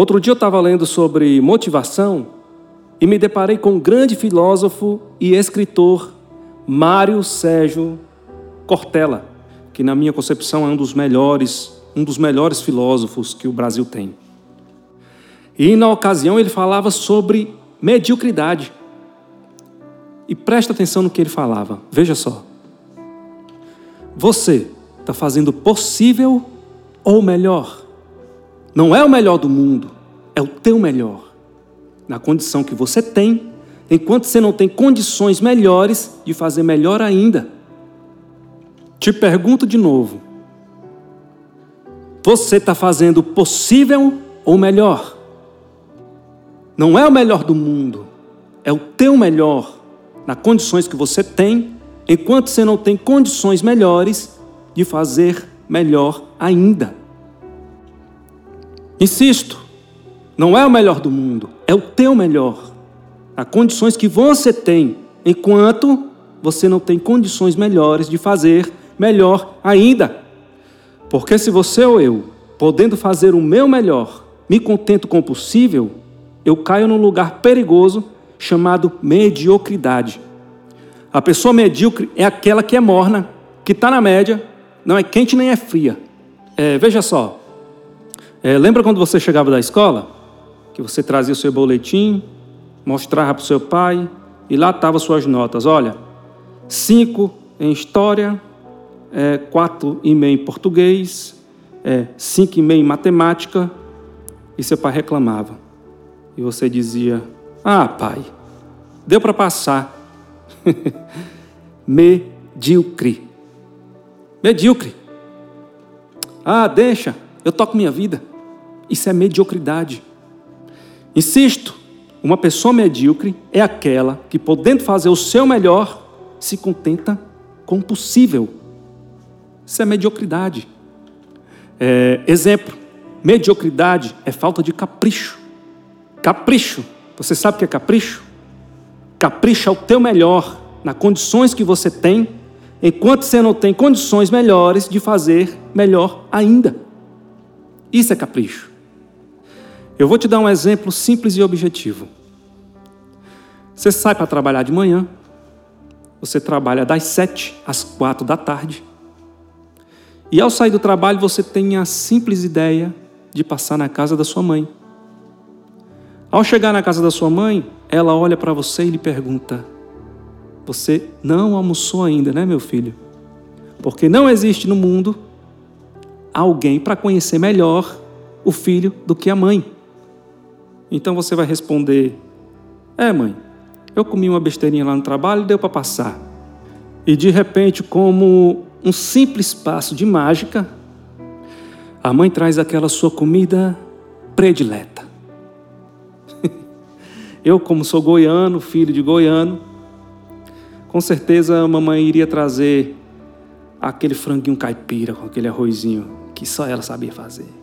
Outro dia eu estava lendo sobre motivação e me deparei com um grande filósofo e escritor, Mário Sérgio Cortella, que na minha concepção é um dos melhores, um dos melhores filósofos que o Brasil tem. E na ocasião ele falava sobre mediocridade. E presta atenção no que ele falava. Veja só. Você está fazendo o possível ou melhor? Não é o melhor do mundo, é o teu melhor. Na condição que você tem, enquanto você não tem condições melhores de fazer melhor ainda. Te pergunto de novo: você está fazendo o possível ou melhor? Não é o melhor do mundo, é o teu melhor, nas condições que você tem, enquanto você não tem condições melhores de fazer melhor ainda. Insisto, não é o melhor do mundo, é o teu melhor. Há condições que você tem, enquanto você não tem condições melhores de fazer melhor ainda. Porque se você ou eu, podendo fazer o meu melhor, me contento com o possível, eu caio num lugar perigoso chamado mediocridade. A pessoa medíocre é aquela que é morna, que está na média, não é quente nem é fria. É, veja só, é, lembra quando você chegava da escola? Que você trazia o seu boletim, mostrava para o seu pai e lá estavam suas notas. Olha, cinco em história, é, quatro e meio em português, é, cinco e meio em matemática. E seu pai reclamava. E você dizia: Ah, pai, deu para passar. Medíocre. Medíocre. Ah, deixa, eu toco minha vida. Isso é mediocridade. Insisto, uma pessoa medíocre é aquela que, podendo fazer o seu melhor, se contenta com o possível. Isso é mediocridade. É, exemplo: mediocridade é falta de capricho. Capricho, você sabe o que é capricho? Capricho é o teu melhor, nas condições que você tem, enquanto você não tem condições melhores de fazer melhor ainda. Isso é capricho. Eu vou te dar um exemplo simples e objetivo. Você sai para trabalhar de manhã, você trabalha das sete às quatro da tarde, e ao sair do trabalho você tem a simples ideia de passar na casa da sua mãe. Ao chegar na casa da sua mãe, ela olha para você e lhe pergunta: Você não almoçou ainda, né, meu filho? Porque não existe no mundo alguém para conhecer melhor o filho do que a mãe. Então você vai responder: É, mãe, eu comi uma besteirinha lá no trabalho e deu para passar. E de repente, como um simples passo de mágica, a mãe traz aquela sua comida predileta. eu, como sou goiano, filho de goiano, com certeza a mamãe iria trazer aquele franguinho caipira com aquele arrozinho que só ela sabia fazer.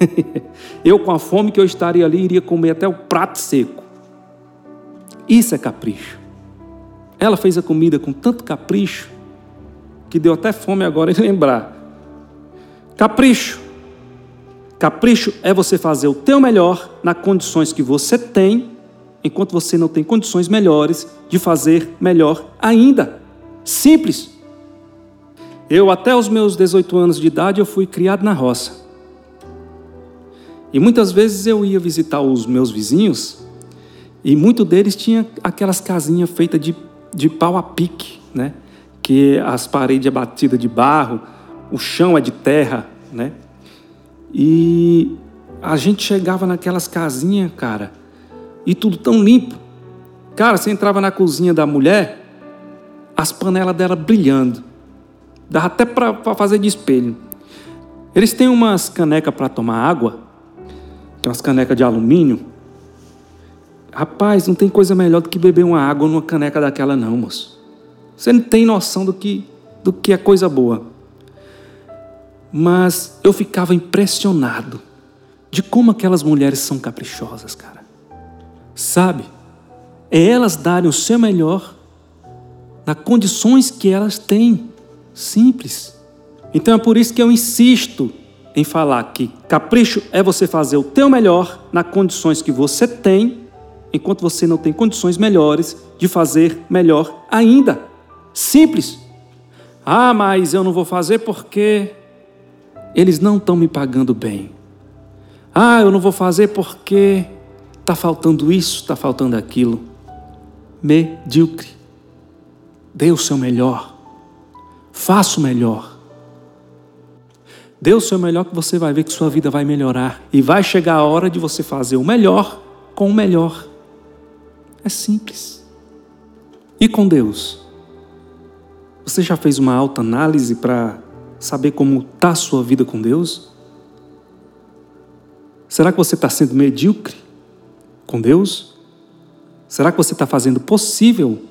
eu, com a fome que eu estaria ali, iria comer até o prato seco. Isso é capricho. Ela fez a comida com tanto capricho que deu até fome agora em lembrar. Capricho. Capricho é você fazer o teu melhor nas condições que você tem, enquanto você não tem condições melhores de fazer melhor ainda. Simples. Eu até os meus 18 anos de idade eu fui criado na roça. E muitas vezes eu ia visitar os meus vizinhos e muito deles tinha aquelas casinhas feitas de, de pau a pique, né? Que as paredes é batida de barro, o chão é de terra, né? E a gente chegava naquelas casinhas, cara, e tudo tão limpo. Cara, você entrava na cozinha da mulher, as panelas dela brilhando. Dava até para fazer de espelho. Eles têm umas canecas para tomar água tem umas canecas de alumínio. Rapaz, não tem coisa melhor do que beber uma água numa caneca daquela, não, moço. Você não tem noção do que, do que é coisa boa. Mas eu ficava impressionado de como aquelas mulheres são caprichosas, cara. Sabe? É elas darem o seu melhor nas condições que elas têm. Simples. Então é por isso que eu insisto em falar que capricho é você fazer o teu melhor nas condições que você tem, enquanto você não tem condições melhores de fazer melhor ainda. Simples. Ah, mas eu não vou fazer porque eles não estão me pagando bem. Ah, eu não vou fazer porque está faltando isso, está faltando aquilo. Medíocre. Dê o seu melhor. Faça o melhor. Dê o seu melhor que você vai ver que sua vida vai melhorar. E vai chegar a hora de você fazer o melhor com o melhor. É simples. E com Deus? Você já fez uma alta análise para saber como está a sua vida com Deus? Será que você está sendo medíocre com Deus? Será que você está fazendo possível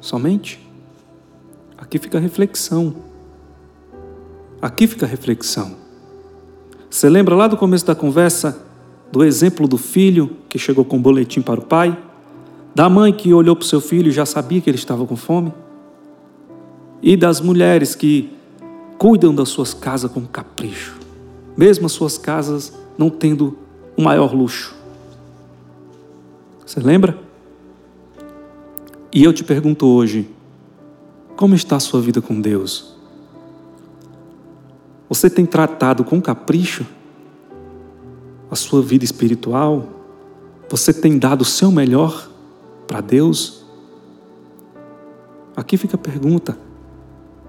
somente? Aqui fica a reflexão. Aqui fica a reflexão. Você lembra lá do começo da conversa do exemplo do filho que chegou com um boletim para o pai? Da mãe que olhou para o seu filho e já sabia que ele estava com fome? E das mulheres que cuidam das suas casas com capricho, mesmo as suas casas não tendo o maior luxo. Você lembra? E eu te pergunto hoje: como está a sua vida com Deus? Você tem tratado com capricho a sua vida espiritual? Você tem dado o seu melhor para Deus? Aqui fica a pergunta.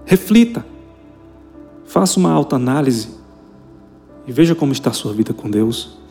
Reflita. Faça uma autoanálise e veja como está a sua vida com Deus.